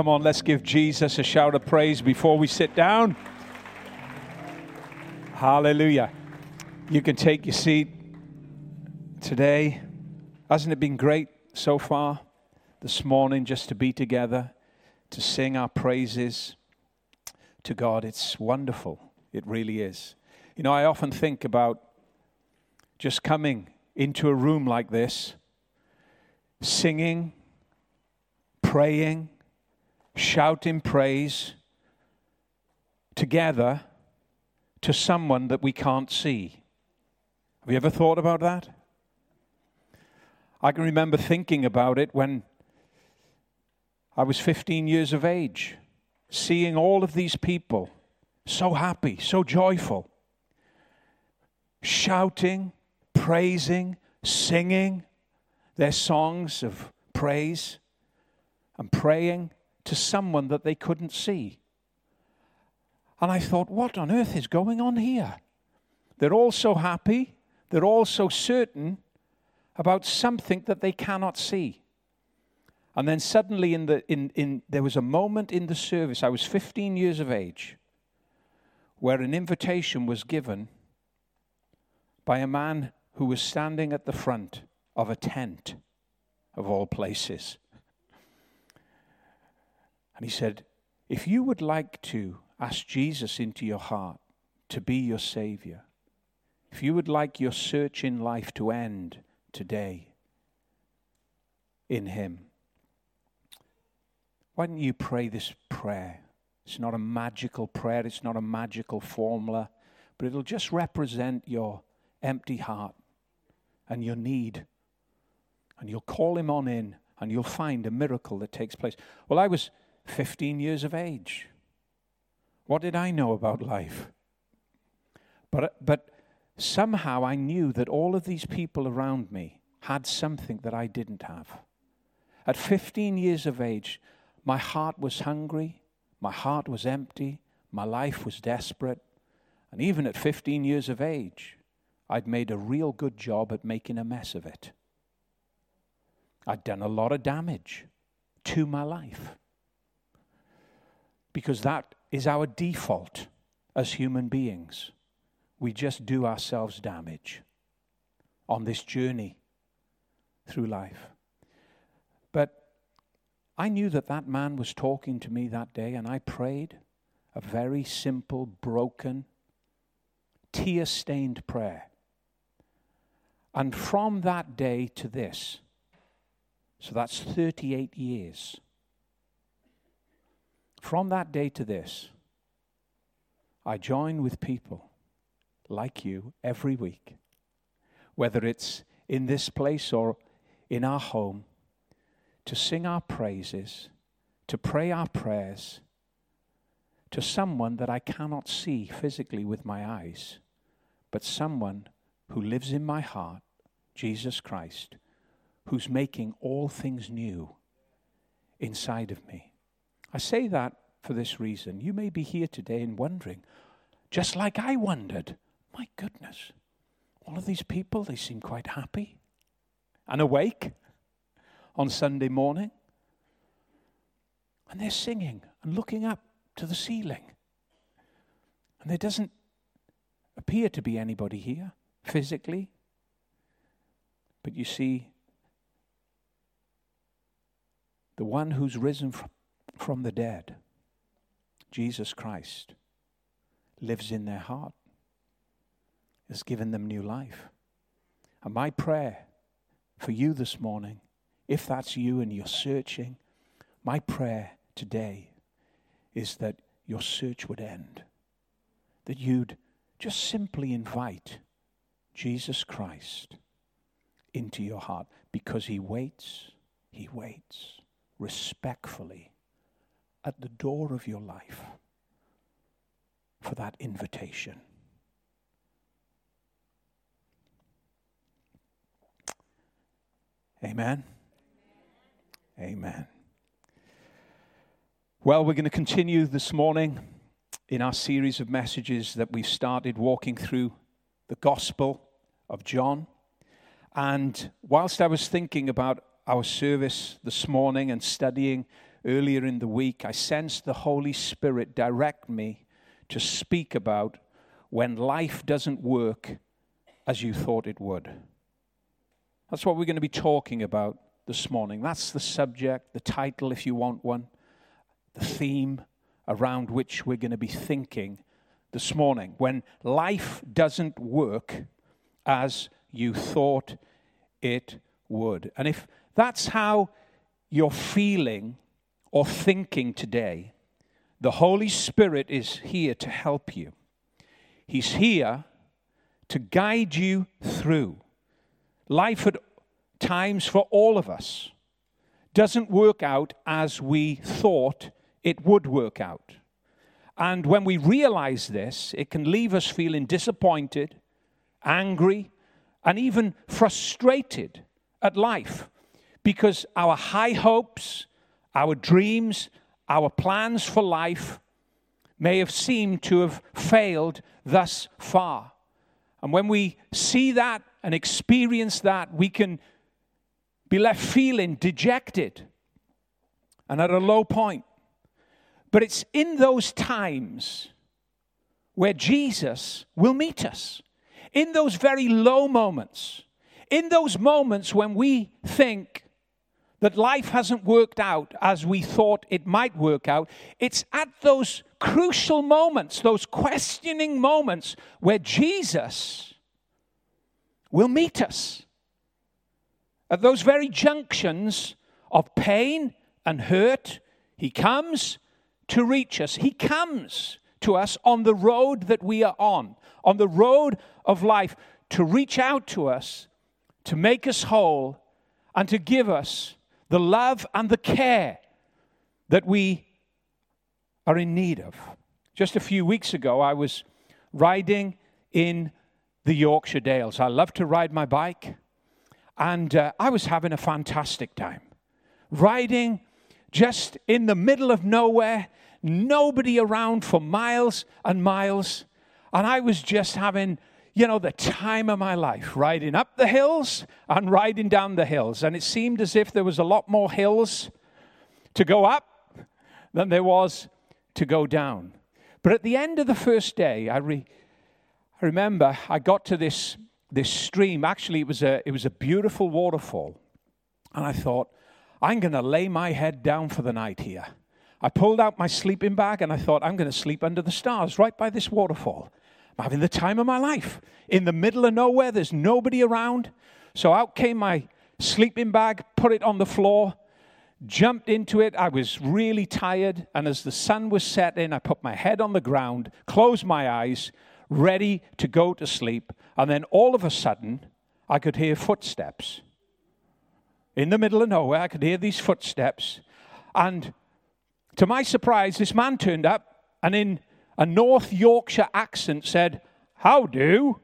Come on, let's give Jesus a shout of praise before we sit down. Hallelujah. You can take your seat today. Hasn't it been great so far this morning just to be together, to sing our praises to God? It's wonderful. It really is. You know, I often think about just coming into a room like this, singing, praying, shouting praise together to someone that we can't see. Have you ever thought about that? I can remember thinking about it when I was 15 years of age, seeing all of these people so happy, so joyful, shouting, praising, singing their songs of praise and praying to someone that they couldn't see. And I thought, what on earth is going on here? They're all so happy, they're all so certain about something that they cannot see. And then suddenly, in the, in, in, there was a moment in the service, I was 15 years of age, where an invitation was given by a man who was standing at the front of a tent, of all places. And he said, If you would like to ask Jesus into your heart to be your Savior, if you would like your search in life to end today in Him, why don't you pray this prayer? It's not a magical prayer, it's not a magical formula, but it'll just represent your empty heart and your need. And you'll call Him on in, and you'll find a miracle that takes place. Well, I was 15 years of age. What did I know about life? But, but somehow I knew that all of these people around me had something that I didn't have. At 15 years of age, my heart was hungry, my heart was empty, my life was desperate. And even at 15 years of age, I'd made a real good job at making a mess of it. I'd done a lot of damage to my life because that is our default as human beings. We just do ourselves damage on this journey through life. But I knew that that man was talking to me that day, and I prayed a very simple, broken, tear stained prayer. And from that day to this, so that's 38 years from that day to this, I join with people like you every week, whether it's in this place or in our home, to sing our praises, to pray our prayers to someone that I cannot see physically with my eyes, but someone who lives in my heart, Jesus Christ, who's making all things new inside of me. I say that for this reason. You may be here today and wondering, just like I wondered, my goodness, all of these people, they seem quite happy and awake on Sunday morning. And they're singing and looking up to the ceiling. And there doesn't appear to be anybody here physically. But you see, the one who's risen from from the dead, Jesus Christ, lives in their heart, has given them new life. And my prayer for you this morning, if that's you and you're searching, my prayer today is that your search would end. That you'd just simply invite Jesus Christ into your heart because he waits, he waits respectfully at the door of your life for that invitation. Amen. Amen. Well, we're going to continue this morning in our series of messages that we've started walking through the Gospel of John. And whilst I was thinking about our service this morning and studying earlier in the week, I sensed the Holy Spirit direct me to speak about when life doesn't work as you thought it would. That's what we're going to be talking about this morning. That's the subject, the title, if you want one, the theme around which we're going to be thinking this morning. When life doesn't work as you thought it would. And if that's how you're feeling or thinking today, the Holy Spirit is here to help you. He's here to guide you through. Life at times for all of us doesn't work out as we thought it would work out. And when we realize this, it can leave us feeling disappointed, angry, and even frustrated at life because our high hopes, our dreams, our plans for life may have seemed to have failed thus far. And when we see that and experience that, we can be left feeling dejected and at a low point. But it's in those times where Jesus will meet us. In those very low moments, in those moments when we think that life hasn't worked out as we thought it might work out, it's at those crucial moments, those questioning moments, where Jesus will meet us. At those very junctions of pain and hurt, He comes to reach us. He comes to us on the road that we are on, on the road of life, to reach out to us, to make us whole, and to give us the love and the care that we are in need of. Just a few weeks ago, I was riding in the Yorkshire Dales. I love to ride my bike, and uh, I was having a fantastic time. Riding just in the middle of nowhere, nobody around for miles and miles, and I was just having you know, the time of my life, riding up the hills and riding down the hills. And it seemed as if there was a lot more hills to go up than there was to go down. But at the end of the first day, I, re- I remember I got to this, this stream. Actually, it was, a, it was a beautiful waterfall. And I thought, I'm going to lay my head down for the night here. I pulled out my sleeping bag and I thought, I'm going to sleep under the stars right by this waterfall. I'm having the time of my life. In the middle of nowhere, there's nobody around. So out came my sleeping bag, put it on the floor, jumped into it. I was really tired. And as the sun was setting, I put my head on the ground, closed my eyes, ready to go to sleep. And then all of a sudden, I could hear footsteps. In the middle of nowhere, I could hear these footsteps. And to my surprise, this man turned up, and in a North Yorkshire accent said, How do?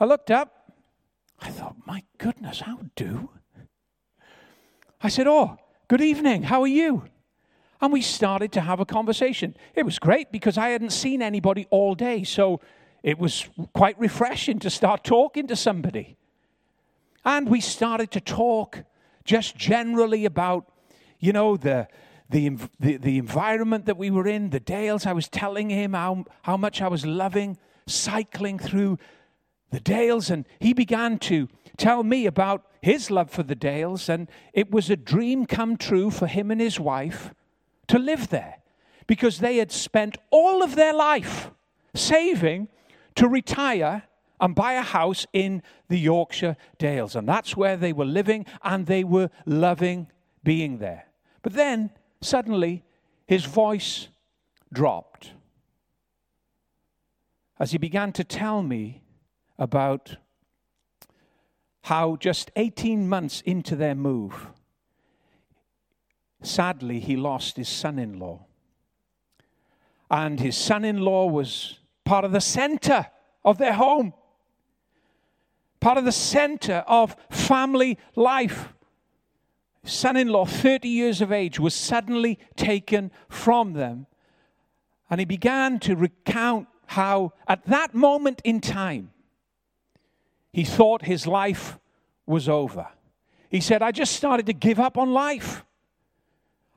I looked up. I thought, My goodness, how do? I said, Oh, good evening. How are you? And we started to have a conversation. It was great because I hadn't seen anybody all day. So it was quite refreshing to start talking to somebody. And we started to talk just generally about, you know, the, the, the, environment that we were in, the dales. I was telling him how, how much I was loving cycling through the dales, and he began to tell me about his love for the dales, and it was a dream come true for him and his wife to live there because they had spent all of their life saving to retire and buy a house in the Yorkshire Dales. And that's where they were living and they were loving being there. But then Suddenly, his voice dropped as he began to tell me about how just 18 months into their move, sadly, he lost his son in law. And his son in law was part of the center of their home, part of the center of family life son in law, 30 years of age, was suddenly taken from them. And he began to recount how, at that moment in time, he thought his life was over. He said, I just started to give up on life.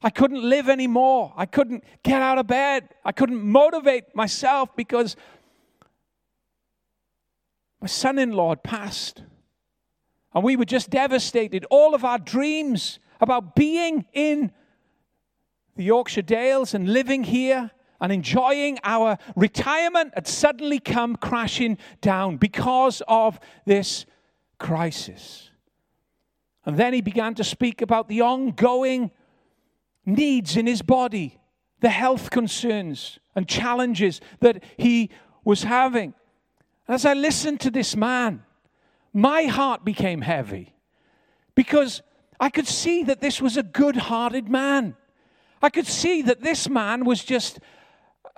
I couldn't live anymore. I couldn't get out of bed. I couldn't motivate myself because my son in law had passed. And we were just devastated. All of our dreams about being in the Yorkshire Dales and living here and enjoying our retirement had suddenly come crashing down because of this crisis. And then he began to speak about the ongoing needs in his body, the health concerns and challenges that he was having. As I listened to this man, my heart became heavy because I could see that this was a good hearted man. I could see that this man was just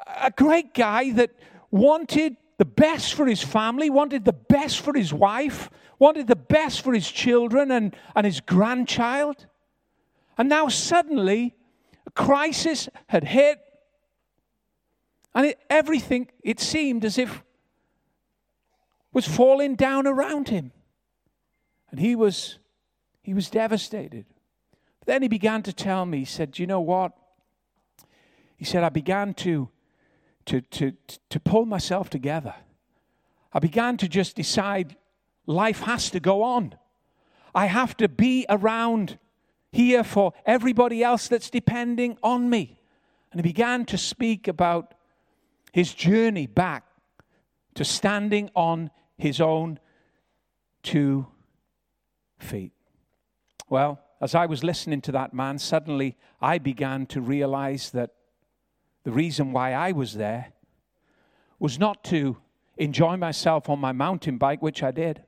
a great guy that wanted the best for his family, wanted the best for his wife, wanted the best for his children and, and his grandchild. And now suddenly, a crisis had hit, and it, everything, it seemed as if, was falling down around him. And he was, he was devastated. Then he began to tell me, he said, Do you know what? He said, I began to to, to, to pull myself together. I began to just decide life has to go on. I have to be around here for everybody else that's depending on me. And he began to speak about his journey back to standing on his own two feet. Well, as I was listening to that man, suddenly I began to realize that the reason why I was there was not to enjoy myself on my mountain bike, which I did,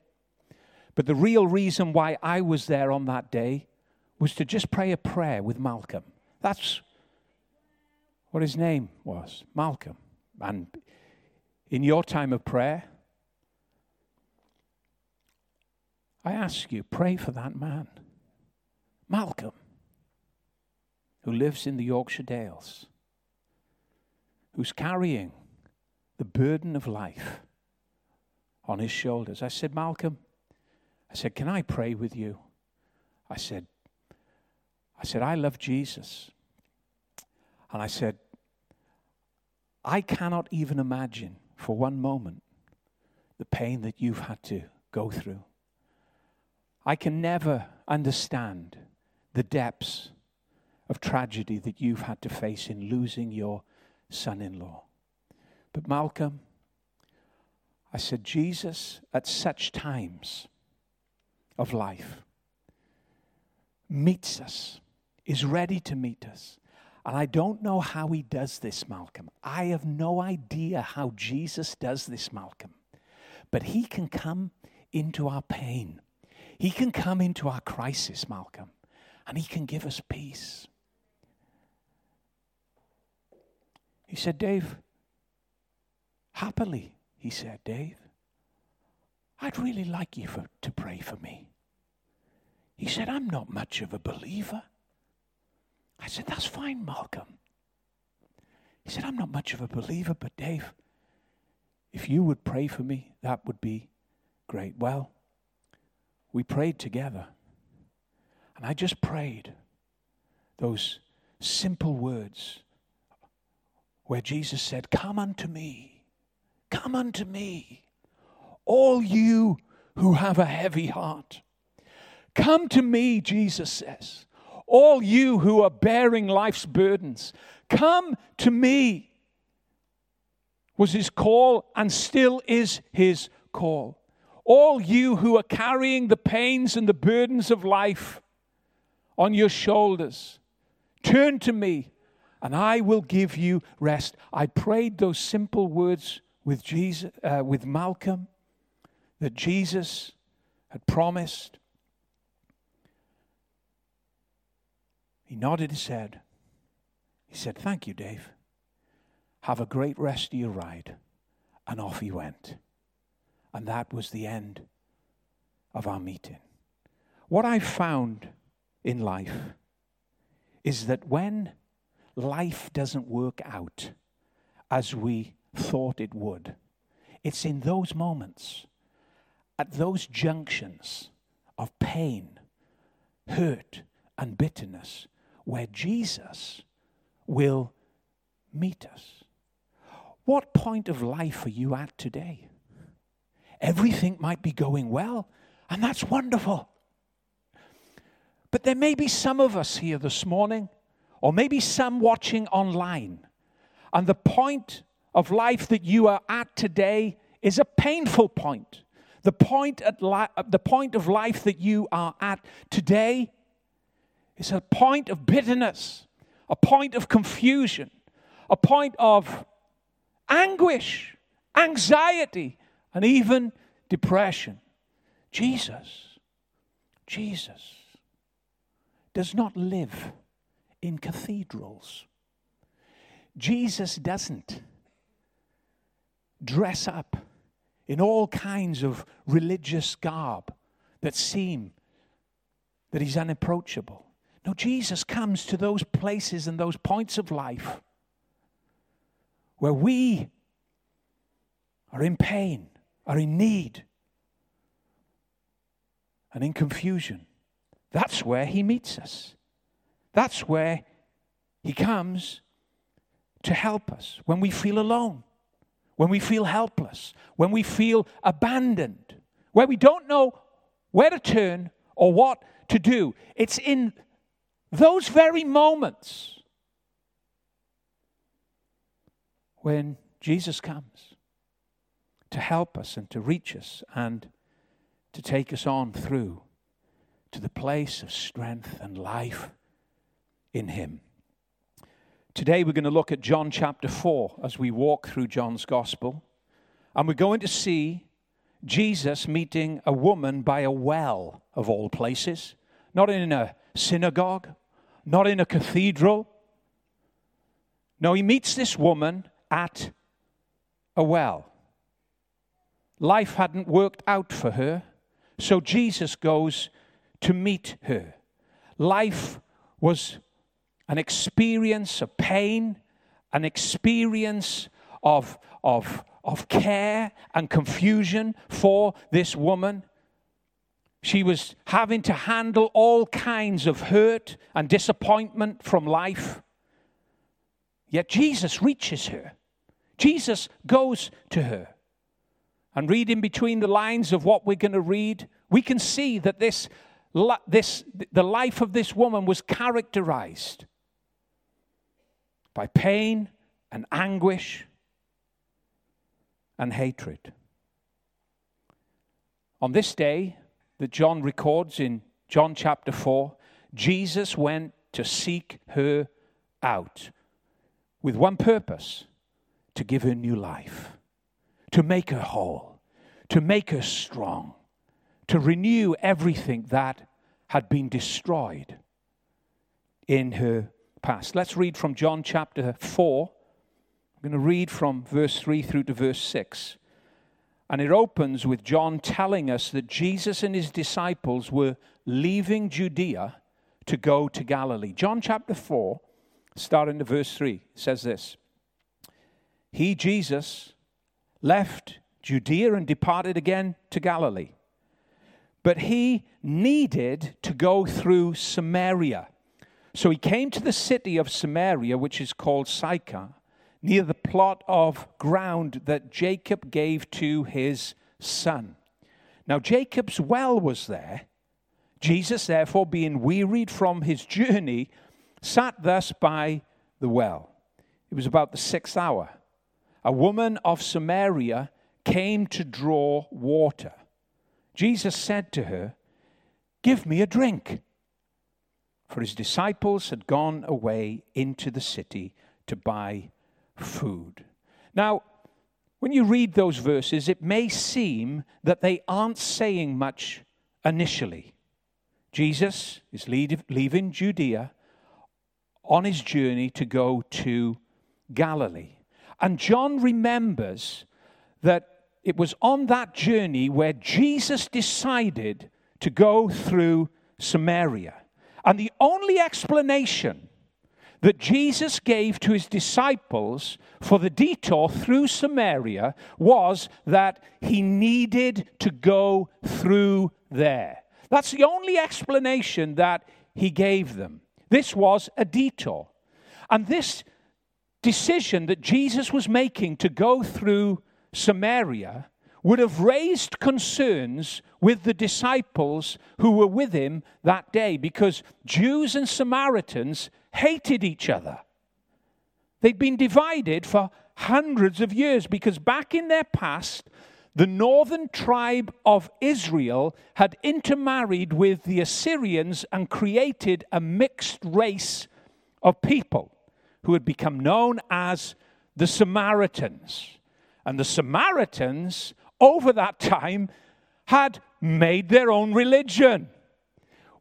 but the real reason why I was there on that day was to just pray a prayer with Malcolm. That's what his name was Malcolm. And in your time of prayer, I ask you, pray for that man, Malcolm, who lives in the Yorkshire Dales who's carrying the burden of life on his shoulders. I said, Malcolm, I said, can I pray with you? I said, I said, I love Jesus. And I said, I cannot even imagine for one moment the pain that you've had to go through. I can never understand the depths of tragedy that you've had to face in losing your son in law. But Malcolm, I said, Jesus, at such times of life, meets us, is ready to meet us. And I don't know how he does this, Malcolm. I have no idea how Jesus does this, Malcolm. But he can come into our pain, he can come into our crisis, Malcolm, and he can give us peace. He said, Dave, happily, he said, Dave, I'd really like you for, to pray for me. He said, I'm not much of a believer. I said, That's fine, Malcolm. He said, I'm not much of a believer, but Dave, if you would pray for me, that would be great. Well, we prayed together. And I just prayed those simple words where Jesus said, Come unto me, come unto me, all you who have a heavy heart. Come to me, Jesus says, all you who are bearing life's burdens. Come to me, was his call and still is his call. All you who are carrying the pains and the burdens of life on your shoulders, turn to me and I will give you rest. I prayed those simple words with Jesus, uh, with Malcolm, that Jesus had promised. He nodded his head. He said, Thank you, Dave. Have a great rest of your ride. And off he went. And that was the end of our meeting. What I found in life is that when life doesn't work out as we thought it would. It's in those moments, at those junctions of pain, hurt, and bitterness, where Jesus will meet us. What point of life are you at today? Everything might be going well, and that's wonderful. But there may be some of us here this morning, or maybe some watching online, and the point of life that you are at today is a painful point. The point, at li- the point of life that you are at today is a point of bitterness, a point of confusion, a point of anguish, anxiety, and even depression. Jesus, Jesus does not live in cathedrals. Jesus doesn't dress up in all kinds of religious garb that seem that he's unapproachable. No, Jesus comes to those places and those points of life where we are in pain, are in need, and in confusion. That's where he meets us. That's where he comes to help us when we feel alone, when we feel helpless, when we feel abandoned, where we don't know where to turn or what to do. It's in those very moments when Jesus comes to help us and to reach us and to take us on through to the place of strength and life in Him. Today we're going to look at John chapter 4 as we walk through John's Gospel. And we're going to see Jesus meeting a woman by a well, of all places, not in a synagogue, not in a cathedral. No, he meets this woman at a well. Life hadn't worked out for her, so Jesus goes to meet her. Life was an experience of pain, an experience of, of, of care and confusion for this woman. She was having to handle all kinds of hurt and disappointment from life. Yet Jesus reaches her. Jesus goes to her. And reading between the lines of what we're going to read, we can see that this, this, the life of this woman was characterized by pain and anguish and hatred. On this day, that John records in John chapter 4, Jesus went to seek her out with one purpose to give her new life, to make her whole, to make her strong, to renew everything that had been destroyed in her past. Let's read from John chapter 4. I'm going to read from verse 3 through to verse 6. And it opens with John telling us that Jesus and his disciples were leaving Judea to go to Galilee. John chapter 4, starting to verse 3, says this He, Jesus, left Judea and departed again to Galilee. But he needed to go through Samaria. So he came to the city of Samaria, which is called Sychar near the plot of ground that Jacob gave to his son. Now, Jacob's well was there. Jesus, therefore, being wearied from his journey, sat thus by the well. It was about the sixth hour. A woman of Samaria came to draw water. Jesus said to her, Give me a drink. For his disciples had gone away into the city to buy food. Now, when you read those verses, it may seem that they aren't saying much initially. Jesus is leaving Judea on his journey to go to Galilee. And John remembers that it was on that journey where Jesus decided to go through Samaria. And the only explanation that Jesus gave to his disciples for the detour through Samaria was that he needed to go through there. That's the only explanation that he gave them. This was a detour. And this decision that Jesus was making to go through Samaria would have raised concerns with the disciples who were with him that day because Jews and Samaritans hated each other. They'd been divided for hundreds of years because back in their past, the northern tribe of Israel had intermarried with the Assyrians and created a mixed race of people who had become known as the Samaritans. And the Samaritans, over that time, had made their own religion,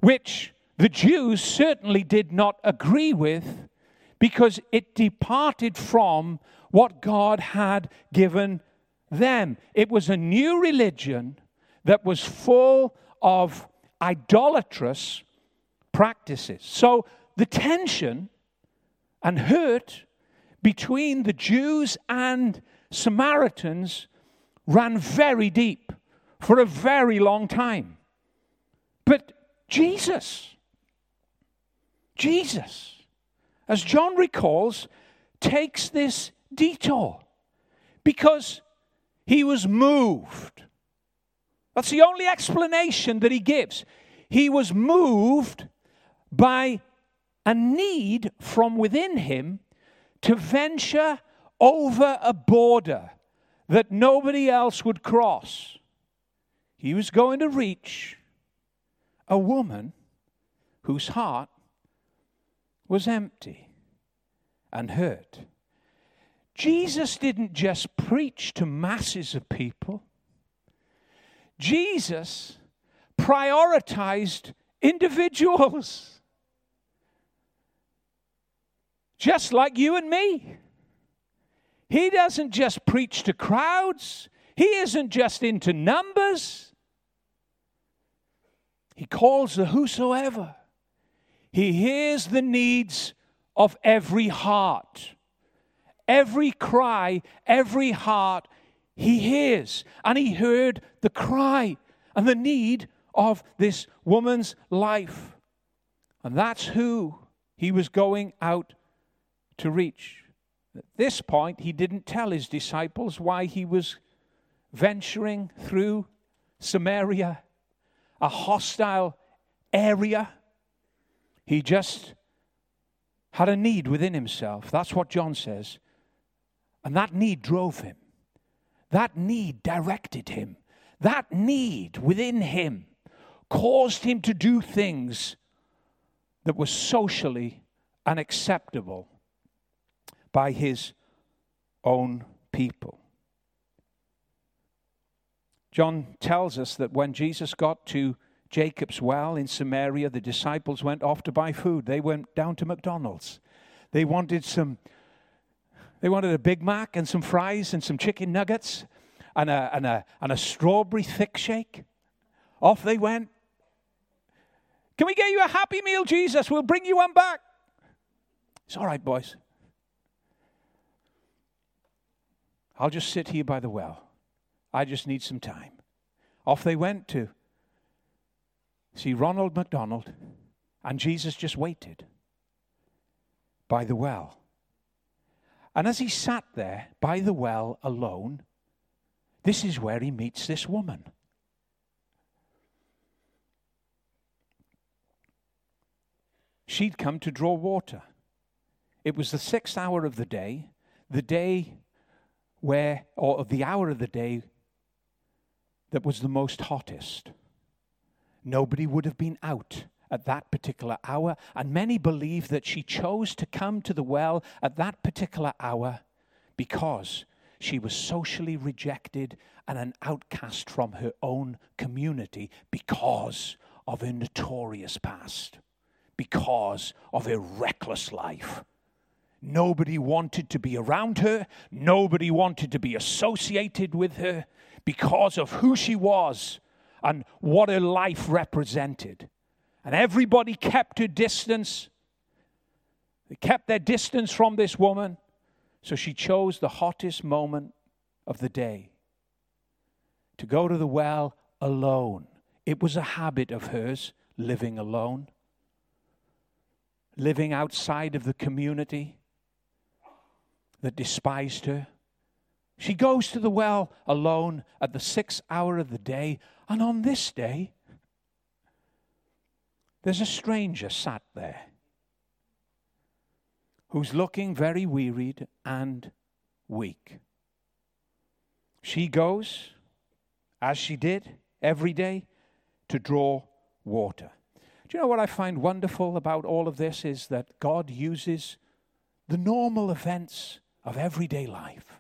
which the Jews certainly did not agree with because it departed from what God had given them. It was a new religion that was full of idolatrous practices. So the tension and hurt between the Jews and Samaritans ran very deep for a very long time. But Jesus, Jesus, as John recalls, takes this detour because he was moved. That's the only explanation that he gives. He was moved by a need from within him to venture over a border that nobody else would cross. He was going to reach a woman whose heart was empty and hurt. Jesus didn't just preach to masses of people, Jesus prioritized individuals, just like you and me. He doesn't just preach to crowds, he isn't just into numbers. He calls the whosoever. He hears the needs of every heart. Every cry, every heart, he hears. And he heard the cry and the need of this woman's life. And that's who he was going out to reach. At this point, he didn't tell his disciples why he was venturing through Samaria, a hostile area. He just had a need within himself. That's what John says. And that need drove him. That need directed him. That need within him caused him to do things that were socially unacceptable by his own people. John tells us that when Jesus got to Jacob's well in Samaria, the disciples went off to buy food. They went down to McDonald's. They wanted some, they wanted a Big Mac and some fries and some chicken nuggets and a, and a, and a strawberry thick shake. Off they went. Can we get you a happy meal, Jesus? We'll bring you one back. It's all right, boys. I'll just sit here by the well. I just need some time. Off they went to see Ronald McDonald, and Jesus just waited by the well. And as he sat there by the well alone, this is where he meets this woman. She'd come to draw water. It was the sixth hour of the day, the day where, or the hour of the day that was the most hottest. Nobody would have been out at that particular hour, and many believe that she chose to come to the well at that particular hour because she was socially rejected and an outcast from her own community because of her notorious past, because of her reckless life. Nobody wanted to be around her, nobody wanted to be associated with her because of who she was and what her life represented. And everybody kept her distance. They kept their distance from this woman. So she chose the hottest moment of the day to go to the well alone. It was a habit of hers, living alone. living outside of the community that despised her. She goes to the well alone at the sixth hour of the day, and on this day, there's a stranger sat there who's looking very wearied and weak. She goes, as she did every day, to draw water. Do you know what I find wonderful about all of this is that God uses the normal events of everyday life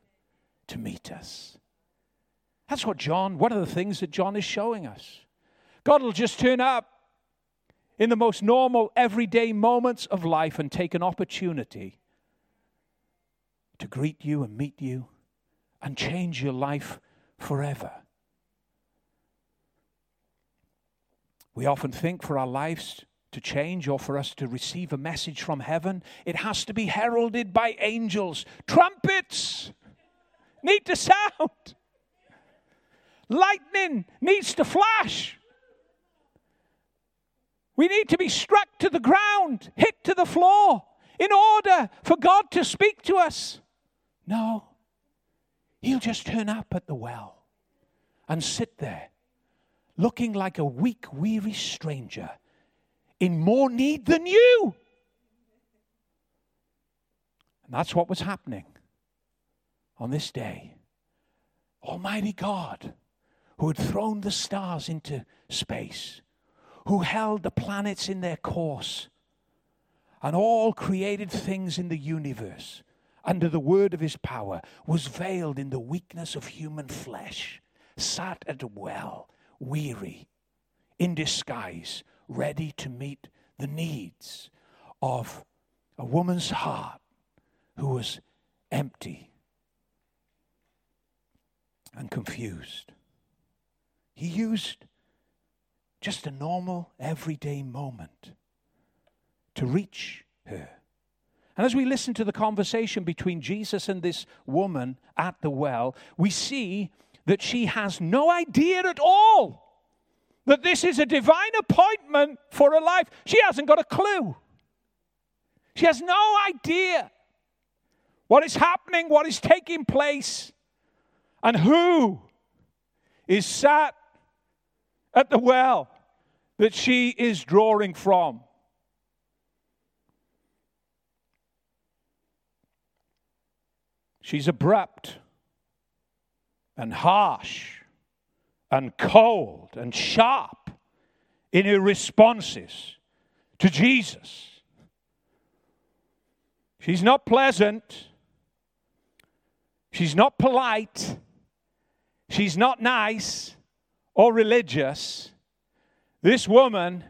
to meet us. That's what John, one of the things that John is showing us. God will just turn up in the most normal, everyday moments of life and take an opportunity to greet you and meet you and change your life forever. We often think for our lives to change or for us to receive a message from heaven, it has to be heralded by angels. Trumpets need to sound, lightning needs to flash. We need to be struck to the ground, hit to the floor, in order for God to speak to us. No, He'll just turn up at the well and sit there, looking like a weak, weary stranger in more need than you. And that's what was happening on this day. Almighty God, who had thrown the stars into space, who held the planets in their course, and all created things in the universe under the word of his power, was veiled in the weakness of human flesh, sat at a well, weary, in disguise, ready to meet the needs of a woman's heart who was empty and confused. He used just a normal, everyday moment to reach her. And as we listen to the conversation between Jesus and this woman at the well, we see that she has no idea at all that this is a divine appointment for her life. She hasn't got a clue. She has no idea what is happening, what is taking place, and who is sat at the well that she is drawing from. She's abrupt and harsh and cold and sharp in her responses to Jesus. She's not pleasant. She's not polite. She's not nice or religious. This woman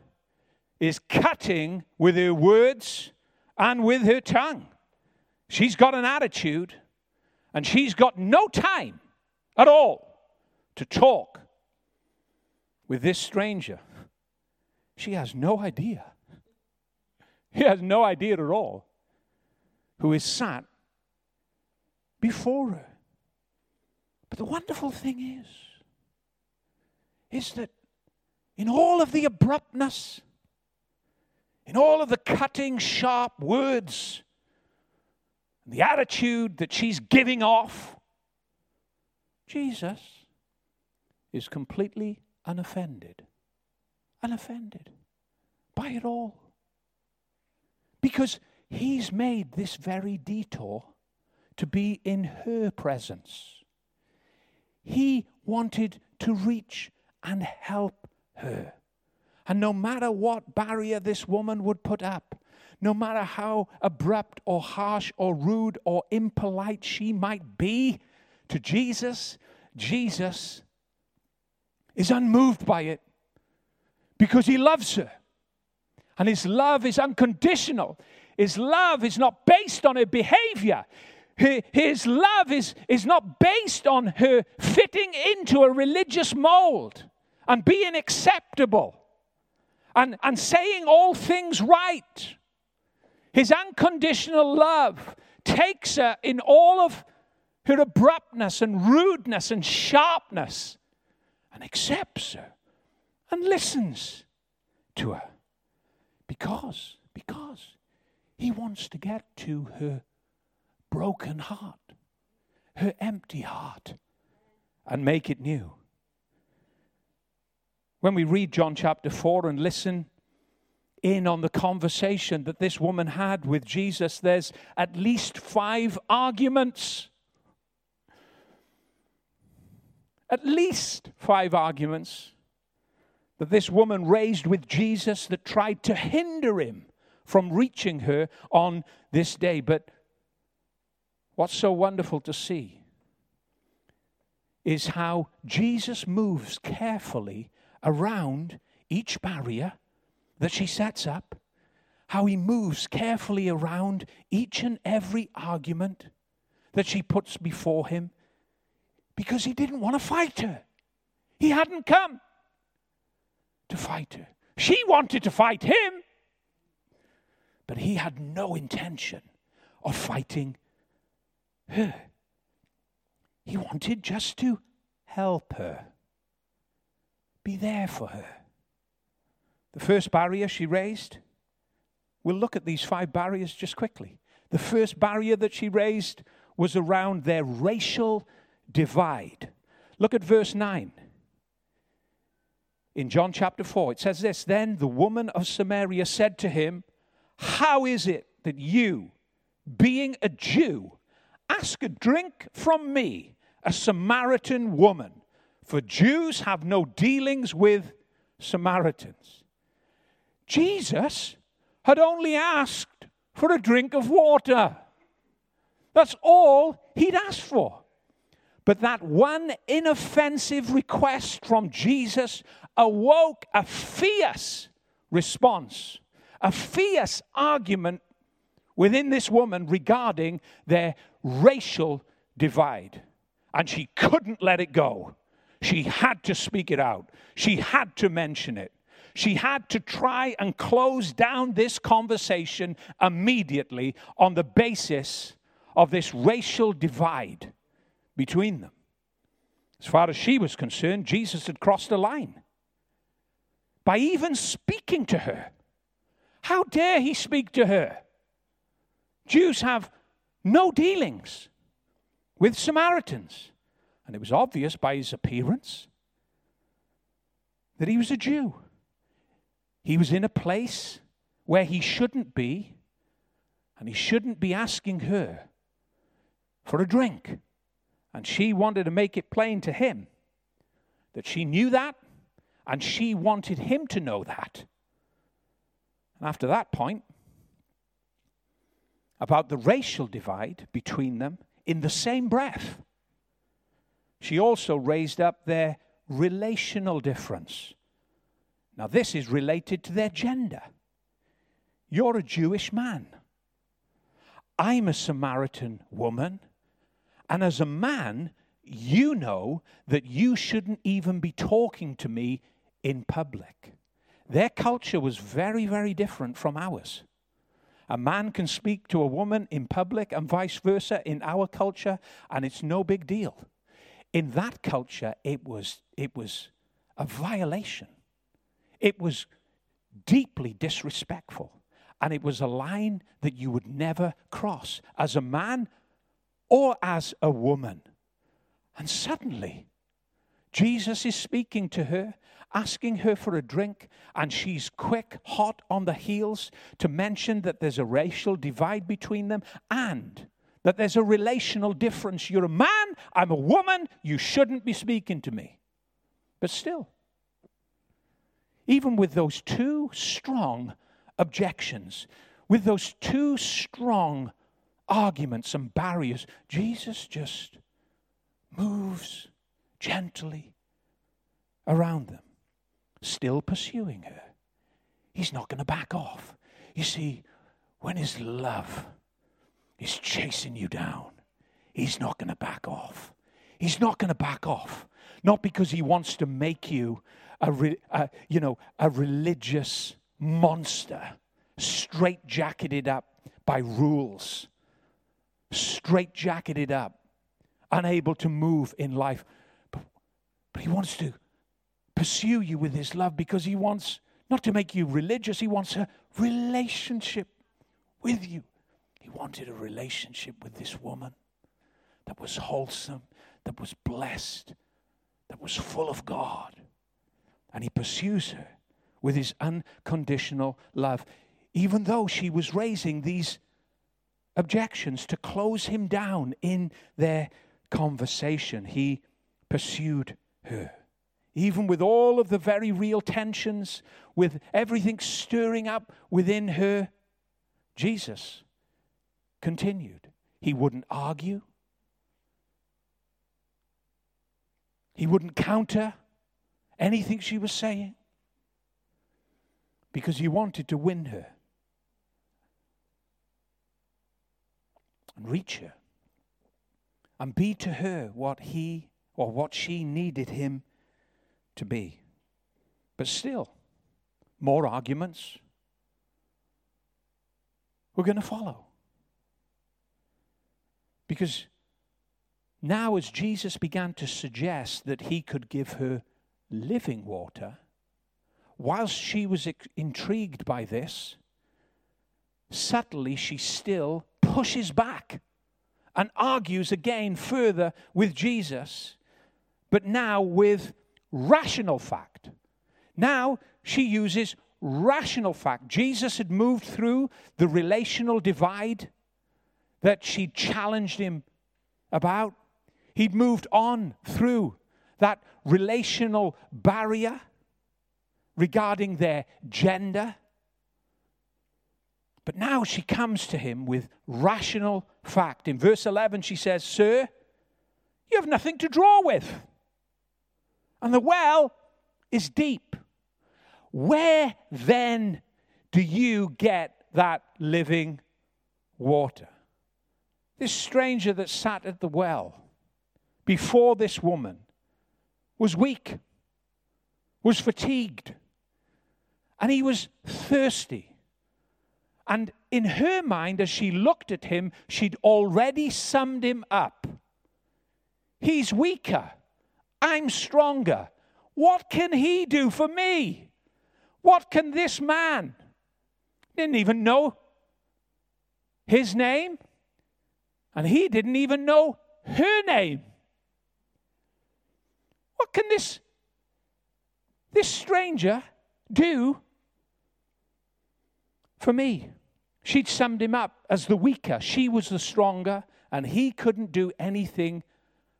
is cutting with her words and with her tongue. She's got an attitude and she's got no time at all to talk with this stranger. She has no idea. He has no idea at all who is sat before her. But the wonderful thing is, is that in all of the abruptness, in all of the cutting, sharp words, the attitude that she's giving off, Jesus is completely unoffended. Unoffended by it all. Because he's made this very detour to be in her presence. He wanted to reach and help her. And no matter what barrier this woman would put up, no matter how abrupt or harsh or rude or impolite she might be to Jesus, Jesus is unmoved by it because he loves her. And his love is unconditional. His love is not based on her behavior. His love is, is not based on her fitting into a religious mold and being acceptable and, and saying all things right. His unconditional love takes her in all of her abruptness and rudeness and sharpness and accepts her and listens to her because because He wants to get to her broken heart, her empty heart, and make it new. When we read John chapter 4 and listen in on the conversation that this woman had with Jesus, there's at least five arguments. At least five arguments that this woman raised with Jesus that tried to hinder him from reaching her on this day. But what's so wonderful to see is how Jesus moves carefully around each barrier that she sets up, how he moves carefully around each and every argument that she puts before him because he didn't want to fight her. He hadn't come to fight her. She wanted to fight him, but he had no intention of fighting her. He wanted just to help her, be there for her. The first barrier she raised, we'll look at these five barriers just quickly. The first barrier that she raised was around their racial divide. Look at verse 9. In John chapter 4, it says this Then the woman of Samaria said to him, How is it that you, being a Jew, ask a drink from me, a Samaritan woman? For Jews have no dealings with Samaritans. Jesus had only asked for a drink of water. That's all he'd asked for. But that one inoffensive request from Jesus awoke a fierce response, a fierce argument within this woman regarding their racial divide. And she couldn't let it go. She had to speak it out, she had to mention it. She had to try and close down this conversation immediately on the basis of this racial divide between them. As far as she was concerned, Jesus had crossed a line by even speaking to her. How dare he speak to her? Jews have no dealings with Samaritans. And it was obvious by his appearance that he was a Jew. He was in a place where he shouldn't be, and he shouldn't be asking her for a drink. And she wanted to make it plain to him that she knew that, and she wanted him to know that. And after that point, about the racial divide between them, in the same breath, she also raised up their relational difference. Now, this is related to their gender. You're a Jewish man. I'm a Samaritan woman. And as a man, you know that you shouldn't even be talking to me in public. Their culture was very, very different from ours. A man can speak to a woman in public and vice versa in our culture, and it's no big deal. In that culture, it was, it was a violation. It was deeply disrespectful. And it was a line that you would never cross as a man or as a woman. And suddenly, Jesus is speaking to her, asking her for a drink, and she's quick, hot on the heels to mention that there's a racial divide between them and that there's a relational difference. You're a man, I'm a woman, you shouldn't be speaking to me. But still, even with those two strong objections, with those two strong arguments and barriers, Jesus just moves gently around them, still pursuing her. He's not going to back off. You see, when his love is chasing you down, he's not going to back off. He's not going to back off. Not because he wants to make you a, re, a you know, a religious monster, straight jacketed up by rules, straight jacketed up, unable to move in life. But, but he wants to pursue you with his love because he wants not to make you religious, he wants a relationship with you. He wanted a relationship with this woman that was wholesome, that was blessed, that was full of God. And he pursues her with his unconditional love, even though she was raising these objections to close him down in their conversation. He pursued her. Even with all of the very real tensions, with everything stirring up within her, Jesus continued. He wouldn't argue, he wouldn't counter anything she was saying because he wanted to win her and reach her and be to her what he or what she needed him to be. But still, more arguments were going to follow. Because now, as Jesus began to suggest that he could give her living water, whilst she was intrigued by this, subtly she still pushes back and argues again further with Jesus, but now with rational fact. Now she uses rational fact. Jesus had moved through the relational divide that she challenged him about. He'd moved on through that relational barrier regarding their gender. But now she comes to him with rational fact. In verse 11, she says, Sir, you have nothing to draw with, and the well is deep. Where then do you get that living water? This stranger that sat at the well before this woman was weak, was fatigued, and he was thirsty. And in her mind, as she looked at him, she'd already summed him up. He's weaker. I'm stronger. What can he do for me? What can this man? Didn't even know his name, and he didn't even know her name. What can this, this stranger do for me? She'd summed him up as the weaker. She was the stronger, and he couldn't do anything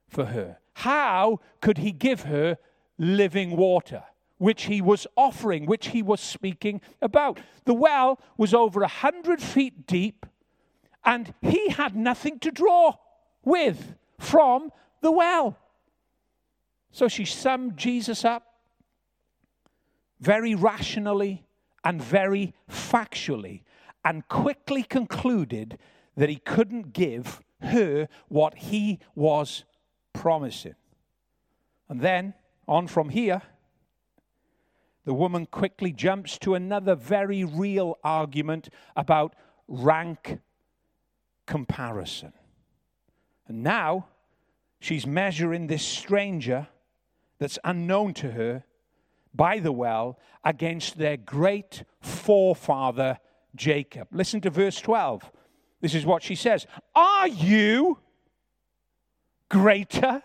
for her. How could he give her living water, which he was offering, which he was speaking about? The well was over a hundred feet deep, and he had nothing to draw with from the well. So she summed Jesus up very rationally and very factually and quickly concluded that he couldn't give her what he was promising. And then, on from here, the woman quickly jumps to another very real argument about rank comparison. And now she's measuring this stranger that's unknown to her by the well against their great forefather Jacob. Listen to verse 12. This is what she says Are you greater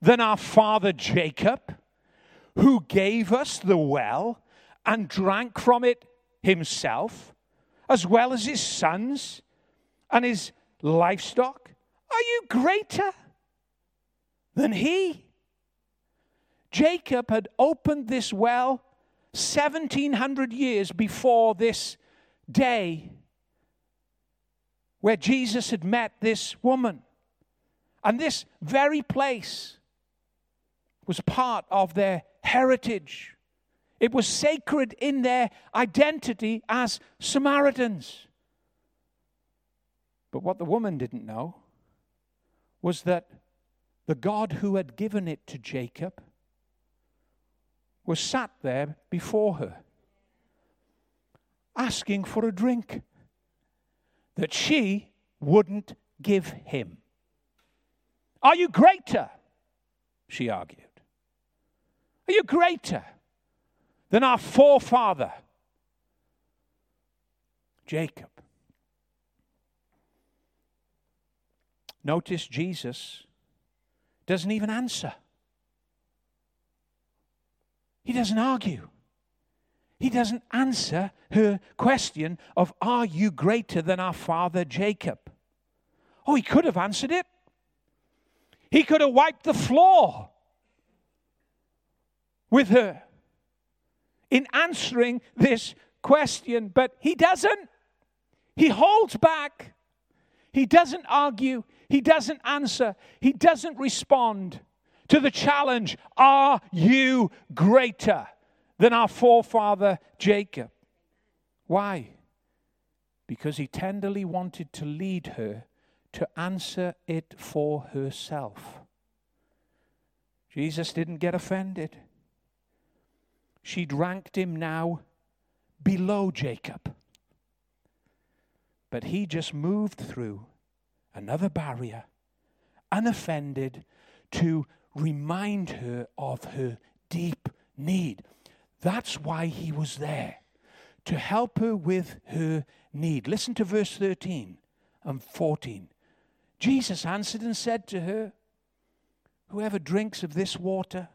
than our father Jacob, who gave us the well and drank from it himself, as well as his sons and his livestock? Are you greater than he? Jacob had opened this well 1700 years before this day where Jesus had met this woman. And this very place was part of their heritage. It was sacred in their identity as Samaritans. But what the woman didn't know was that the God who had given it to Jacob was sat there before her, asking for a drink that she wouldn't give him. Are you greater? She argued. Are you greater than our forefather, Jacob? Notice Jesus doesn't even answer. He doesn't argue. He doesn't answer her question of, Are you greater than our father Jacob? Oh, he could have answered it. He could have wiped the floor with her in answering this question, but he doesn't. He holds back. He doesn't argue. He doesn't answer. He doesn't respond to the challenge Are you greater than our forefather Jacob? Why? Because he tenderly wanted to lead her to answer it for herself. Jesus didn't get offended. She'd ranked him now below Jacob. But he just moved through another barrier, unoffended, to remind her of her deep need. That's why he was there, to help her with her need. Listen to verse 13 and 14. Jesus answered and said to her, Whoever drinks of this water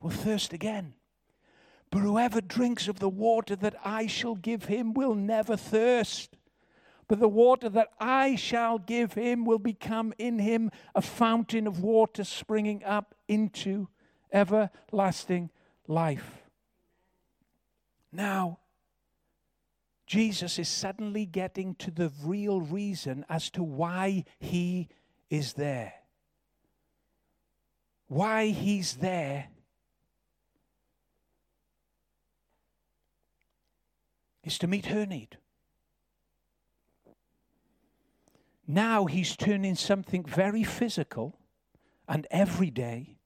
will thirst again. But whoever drinks of the water that I shall give him will never thirst. But the water that I shall give him will become in him a fountain of water springing up into everlasting life. Now, Jesus is suddenly getting to the real reason as to why he is there. Why he's there is to meet her need. Now he's turning something very physical and everyday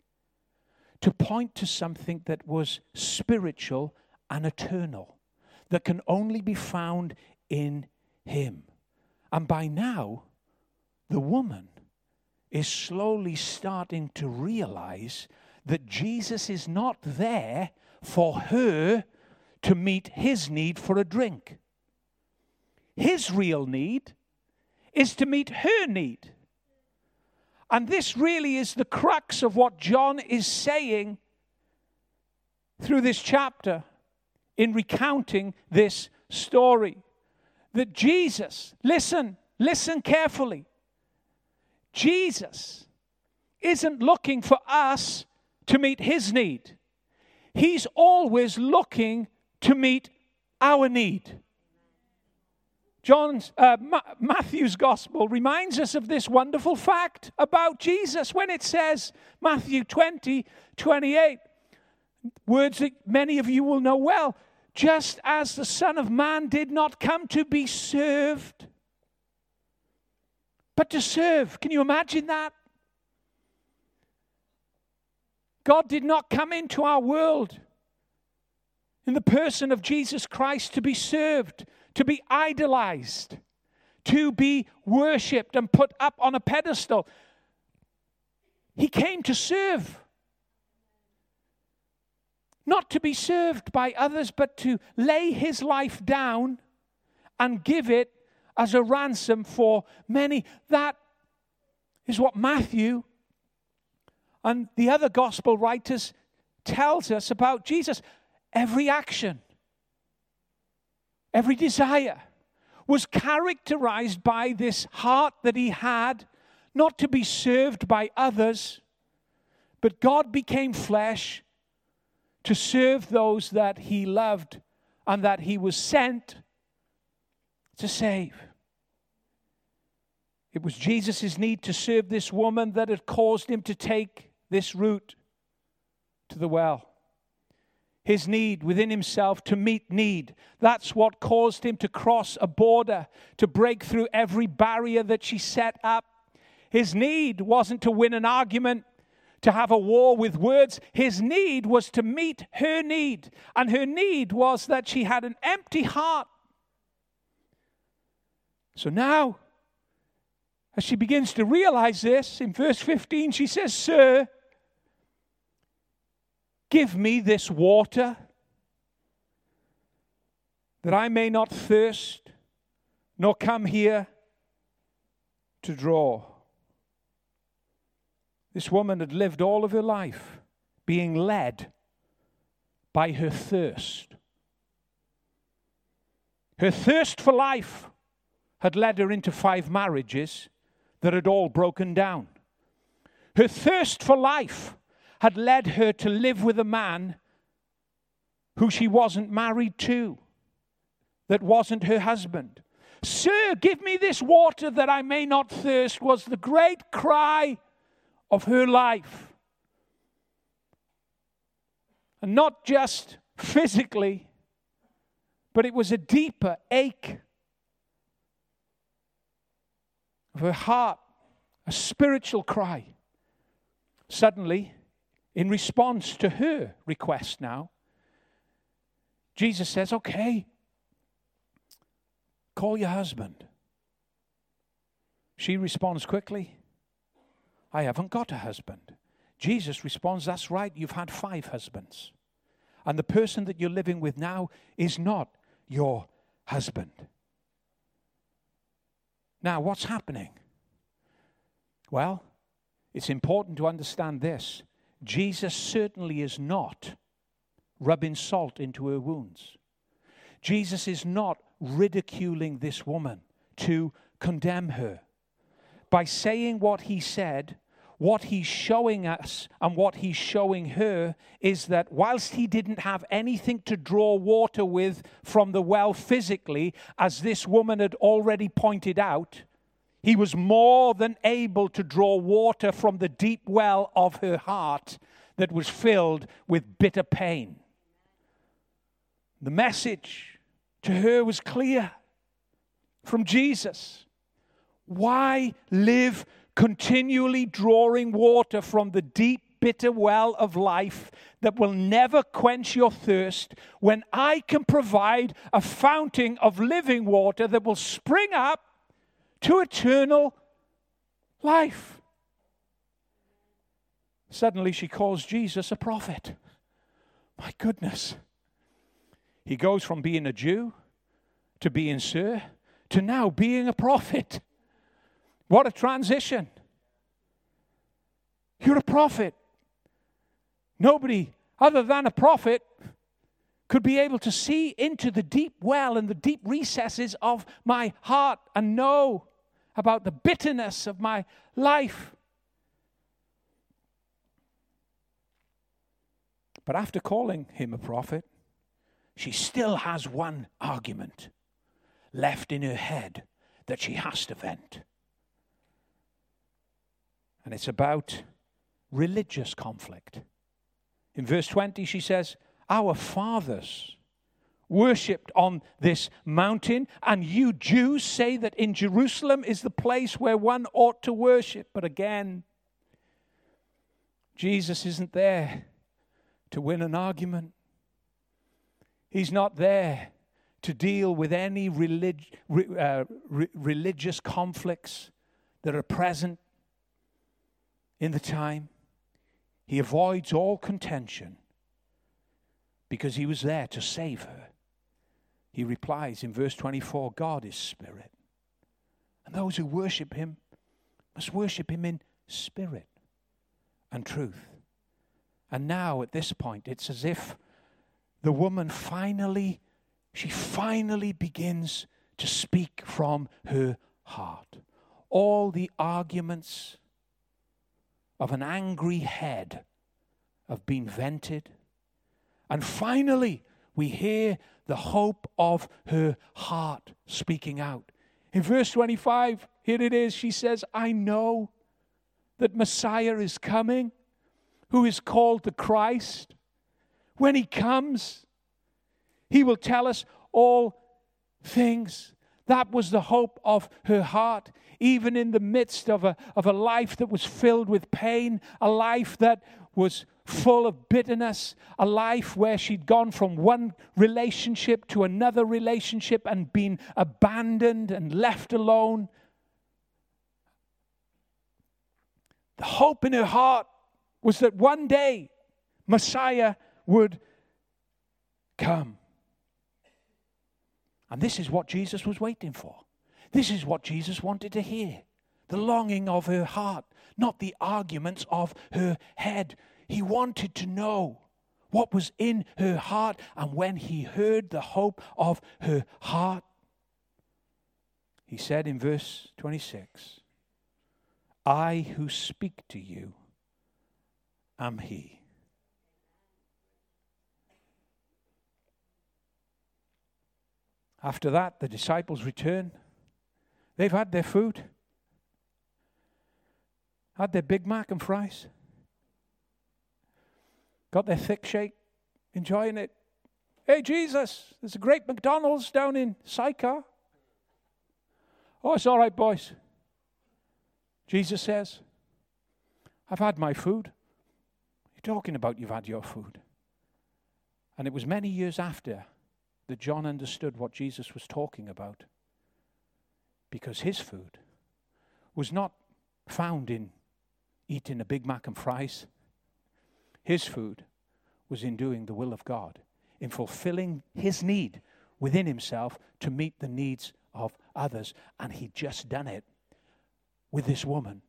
to point to something that was spiritual and eternal that can only be found in Him. And by now, the woman is slowly starting to realize that Jesus is not there for her to meet his need for a drink. His real need is to meet her need. And this really is the crux of what John is saying through this chapter in recounting this story. That Jesus, listen, listen carefully. Jesus isn't looking for us to meet his need. He's always looking to meet our need. John's uh, Ma- Matthew's gospel reminds us of this wonderful fact about Jesus when it says Matthew 20 28 Words that many of you will know well. Just as the Son of Man did not come to be served, but to serve. Can you imagine that? God did not come into our world in the person of Jesus Christ to be served, to be idolized, to be worshiped and put up on a pedestal. He came to serve not to be served by others, but to lay his life down and give it as a ransom for many. That is what Matthew and the other gospel writers tells us about Jesus. Every action, every desire was characterized by this heart that he had, not to be served by others, but God became flesh to serve those that he loved and that he was sent to save. It was Jesus' need to serve this woman that had caused him to take this route to the well. His need within himself to meet need. That's what caused him to cross a border, to break through every barrier that she set up. His need wasn't to win an argument, to have a war with words. His need was to meet her need. And her need was that she had an empty heart. So now, as she begins to realize this, in verse 15, she says, Sir, give me this water that I may not thirst, nor come here to draw. This woman had lived all of her life being led by her thirst. Her thirst for life had led her into five marriages that had all broken down. Her thirst for life had led her to live with a man who she wasn't married to, that wasn't her husband. Sir, give me this water that I may not thirst, was the great cry of her life. And not just physically, but it was a deeper ache of her heart, a spiritual cry. Suddenly, in response to her request now, Jesus says, Okay, call your husband. She responds quickly, I haven't got a husband. Jesus responds, That's right, you've had five husbands. And the person that you're living with now is not your husband. Now, what's happening? Well, it's important to understand this. Jesus certainly is not rubbing salt into her wounds. Jesus is not ridiculing this woman to condemn her. By saying what he said, what he's showing us and what he's showing her is that whilst he didn't have anything to draw water with from the well physically, as this woman had already pointed out, he was more than able to draw water from the deep well of her heart that was filled with bitter pain. The message to her was clear from Jesus. Why live continually drawing water from the deep, bitter well of life that will never quench your thirst when I can provide a fountain of living water that will spring up to eternal life? Suddenly, she calls Jesus a prophet. My goodness. He goes from being a Jew to being Sir to now being a prophet. What a transition. You're a prophet. Nobody other than a prophet could be able to see into the deep well and the deep recesses of my heart and know about the bitterness of my life. But after calling him a prophet, she still has one argument left in her head that she has to vent. And it's about religious conflict. In verse 20, she says, Our fathers worshipped on this mountain, and you Jews say that in Jerusalem is the place where one ought to worship. But again, Jesus isn't there to win an argument. He's not there to deal with any relig- uh, re- religious conflicts that are present in the time. He avoids all contention because he was there to save her. He replies in verse 24 God is spirit. And those who worship him must worship him in spirit and truth. And now, at this point, it's as if the woman finally, she finally begins to speak from her heart. All the arguments of an angry head have been vented. And finally, we hear the hope of her heart speaking out. In verse 25, here it is. She says, I know that Messiah is coming, who is called the Christ. When he comes, he will tell us all things. That was the hope of her heart even in the midst of a, of a life that was filled with pain, a life that was full of bitterness, a life where she'd gone from one relationship to another relationship and been abandoned and left alone. The hope in her heart was that one day Messiah would come. And this is what Jesus was waiting for. This is what Jesus wanted to hear the longing of her heart. not the arguments of her head. He wanted to know what was in her heart. And when he heard the hope of her heart, he said in verse 26 I who speak to you am he. After that, the disciples return. They've had their food, had their Big Mac and fries, got their thick shake, enjoying it. Hey, Jesus, there's a great McDonald's down in Sychar. Oh, it's all right, boys. Jesus says, I've had my food. You're talking about you've had your food. And it was many years after that John understood what Jesus was talking about. Because his food was not found in eating a Big Mac and fries. His food was in doing the will of God, in fulfilling his need within himself to meet the needs of others. And he'd just done it with this woman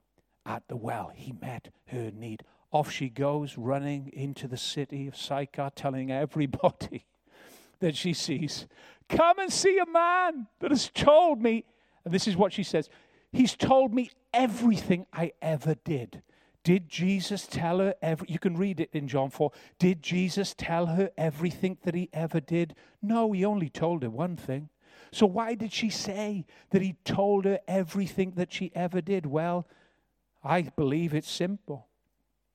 at the well. He met her need. Off she goes, running into the city of Sychar, telling everybody that she sees, Come and see a man that has told me. And this is what she says He's told me everything I ever did. Did Jesus tell her every you can read it in John 4. Did Jesus tell her everything that he ever did? No, he only told her one thing. So why did she say that he told her everything that she ever did? Well, I believe it's simple.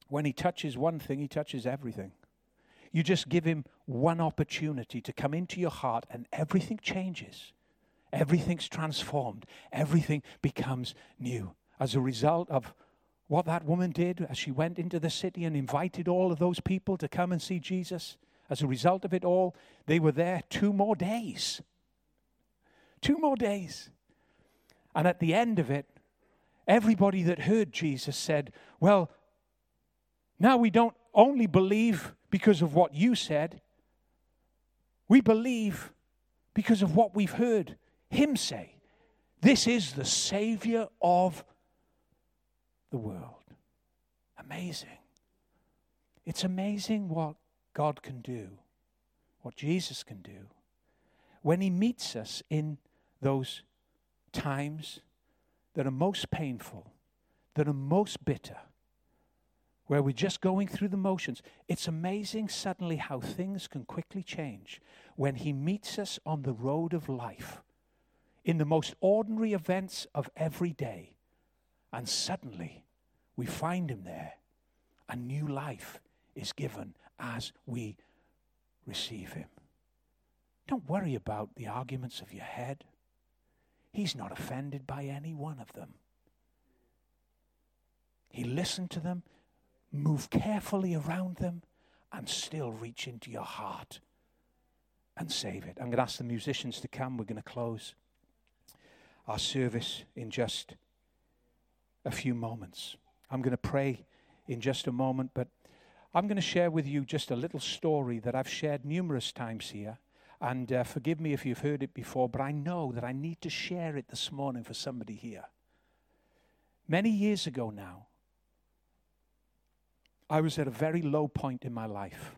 When he touches one thing, he touches everything. You just give him one opportunity to come into your heart, and everything changes. Everything's transformed. Everything becomes new. As a result of what that woman did as she went into the city and invited all of those people to come and see Jesus, as a result of it all, they were there two more days. Two more days. And at the end of it, everybody that heard Jesus said, Well, now we don't only believe because of what you said, we believe because of what we've heard him say. This is the Savior of the world. Amazing. It's amazing what God can do, what Jesus can do. When He meets us in those times that are most painful, that are most bitter, where we're just going through the motions. It's amazing suddenly how things can quickly change when He meets us on the road of life in the most ordinary events of every day. And suddenly we find Him there. A new life is given as we receive Him. Don't worry about the arguments of your head. He's not offended by any one of them. He listened to them move carefully around them, and still reach into your heart and save it. I'm going to ask the musicians to come. We're going to close our service in just a few moments. I'm going to pray in just a moment, but I'm going to share with you just a little story that I've shared numerous times here. And uh, forgive me if you've heard it before, but I know that I need to share it this morning for somebody here. Many years ago now, I was at a very low point in my life,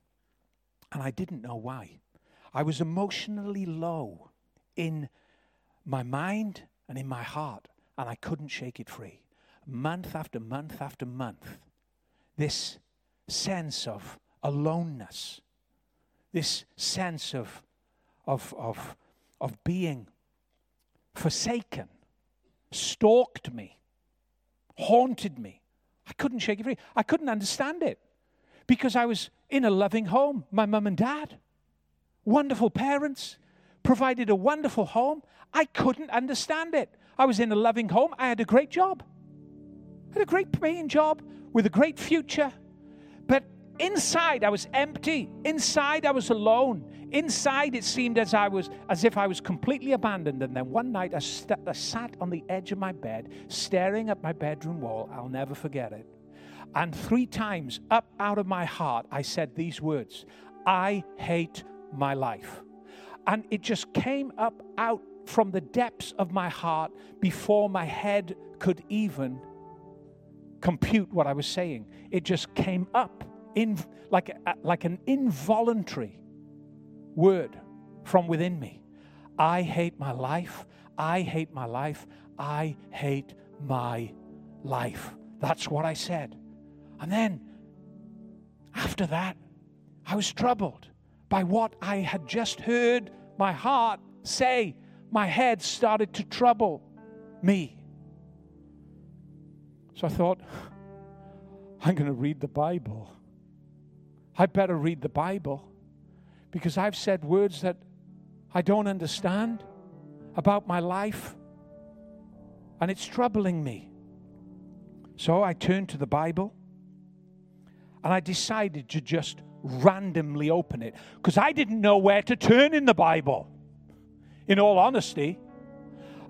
and I didn't know why. I was emotionally low in my mind and in my heart, and I couldn't shake it free. Month after month after month, this sense of aloneness, this sense of, of, of, of being forsaken, stalked me, haunted me. I couldn't shake it free. I couldn't understand it because I was in a loving home. My mum and dad, wonderful parents, provided a wonderful home. I couldn't understand it. I was in a loving home. I had a great job. I had a great paying job with a great future. But inside I was empty. Inside I was alone. Inside it seemed as I was as if I was completely abandoned. And then one night I, st- I sat on the edge of my bed, staring at my bedroom wall. I'll never forget it. And three times up out of my heart, I said these words I hate my life. And it just came up out from the depths of my heart before my head could even compute what I was saying. It just came up in like like an involuntary word from within me. I hate my life. I hate my life. I hate my life. That's what I said. And then after that, I was troubled by what I had just heard my heart say. My head started to trouble me. So I thought, I'm going to read the Bible. I better read the Bible because I've said words that I don't understand about my life and it's troubling me. So I turned to the Bible and I decided to just randomly open it because I didn't know where to turn in the Bible. In all honesty,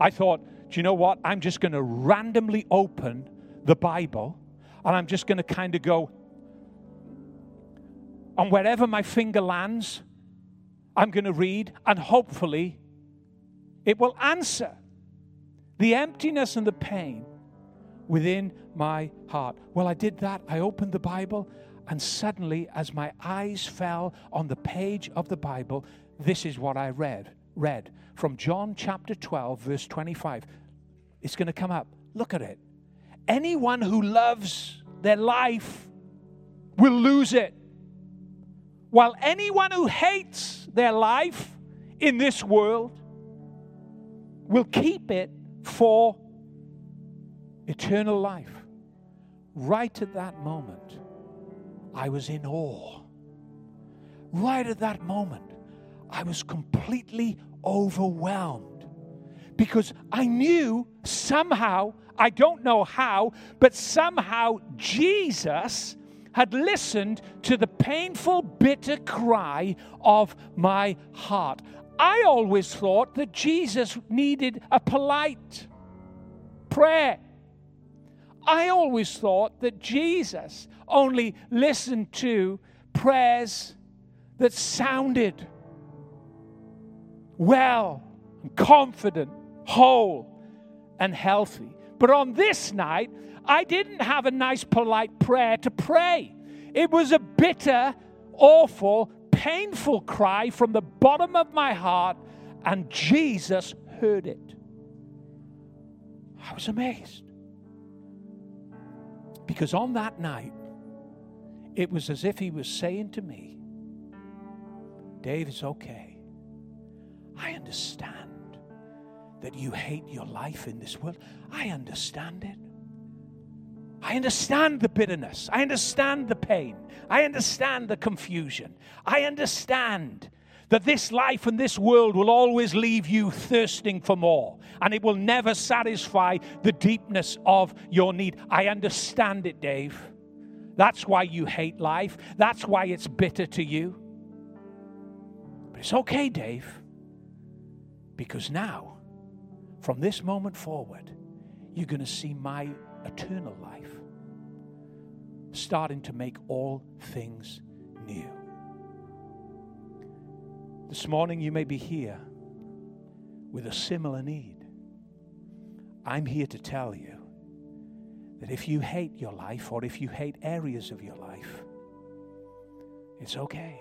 I thought, do you know what? I'm just going to randomly open the Bible and I'm just going to kind of go, and wherever my finger lands, I'm going to read, and hopefully it will answer the emptiness and the pain within my heart. Well, I did that. I opened the Bible, and suddenly, as my eyes fell on the page of the Bible, this is what I read. Read from John chapter 12, verse 25. It's going to come up. Look at it. Anyone who loves their life will lose it. While anyone who hates their life in this world will keep it for eternal life. Right at that moment, I was in awe. Right at that moment, I was completely overwhelmed because I knew somehow, I don't know how, but somehow Jesus had listened to the painful, bitter cry of my heart. I always thought that Jesus needed a polite prayer. I always thought that Jesus only listened to prayers that sounded well, confident, whole, and healthy. But on this night, I didn't have a nice, polite prayer to pray. It was a bitter, awful, painful cry from the bottom of my heart, and Jesus heard it. I was amazed. Because on that night, it was as if he was saying to me, Dave, it's okay. I understand that you hate your life in this world. I understand it. I understand the bitterness. I understand the pain. I understand the confusion. I understand that this life and this world will always leave you thirsting for more and it will never satisfy the deepness of your need. I understand it, Dave. That's why you hate life. That's why it's bitter to you. But it's okay, Dave, because now, from this moment forward, you're going to see my eternal life starting to make all things new. This morning, you may be here with a similar need. I'm here to tell you that if you hate your life or if you hate areas of your life, it's okay.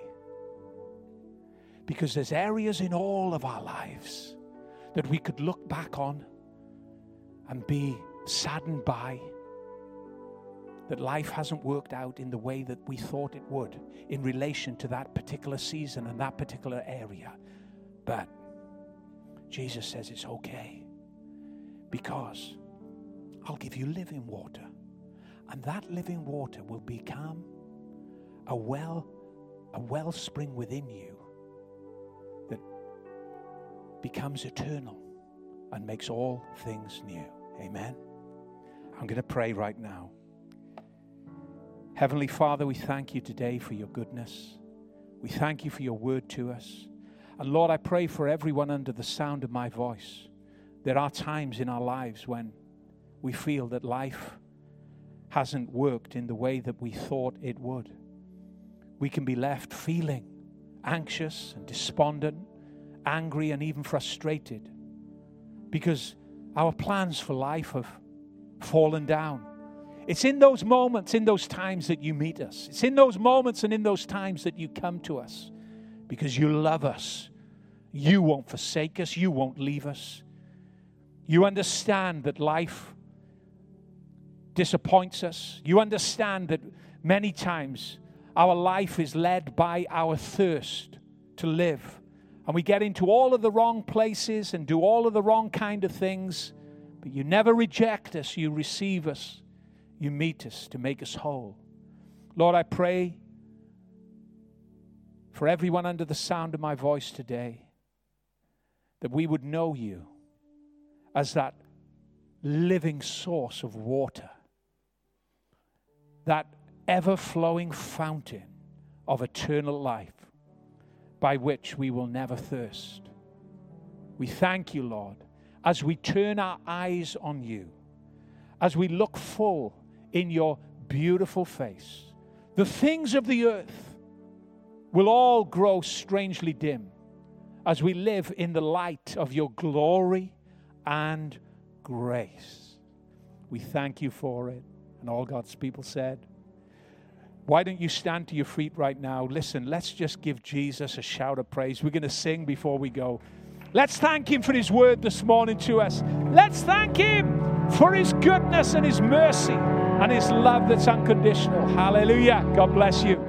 Because there's areas in all of our lives that we could look back on and be saddened by that life hasn't worked out in the way that we thought it would in relation to that particular season and that particular area. But Jesus says it's okay because I'll give you living water. And that living water will become a well, a wellspring within you that becomes eternal and makes all things new. Amen. I'm going to pray right now. Heavenly Father, we thank you today for your goodness. We thank you for your word to us. And Lord, I pray for everyone under the sound of my voice. There are times in our lives when we feel that life hasn't worked in the way that we thought it would. We can be left feeling anxious and despondent, angry, and even frustrated because our plans for life have fallen down It's in those moments, in those times that you meet us. It's in those moments and in those times that you come to us because you love us. You won't forsake us, you won't leave us. You understand that life disappoints us. You understand that many times our life is led by our thirst to live. And we get into all of the wrong places and do all of the wrong kind of things. But you never reject us, you receive us, you meet us to make us whole. Lord, I pray for everyone under the sound of my voice today that we would know you as that living source of water, that ever flowing fountain of eternal life by which we will never thirst. We thank you, Lord, as we turn our eyes on you, as we look full in your beautiful face. The things of the earth will all grow strangely dim as we live in the light of your glory and grace. We thank you for it. And all God's people said, why don't you stand to your feet right now? Listen, let's just give Jesus a shout of praise. We're going to sing before we go. Let's thank Him for His word this morning to us. Let's thank Him for His goodness and His mercy and His love that's unconditional. Hallelujah. God bless you.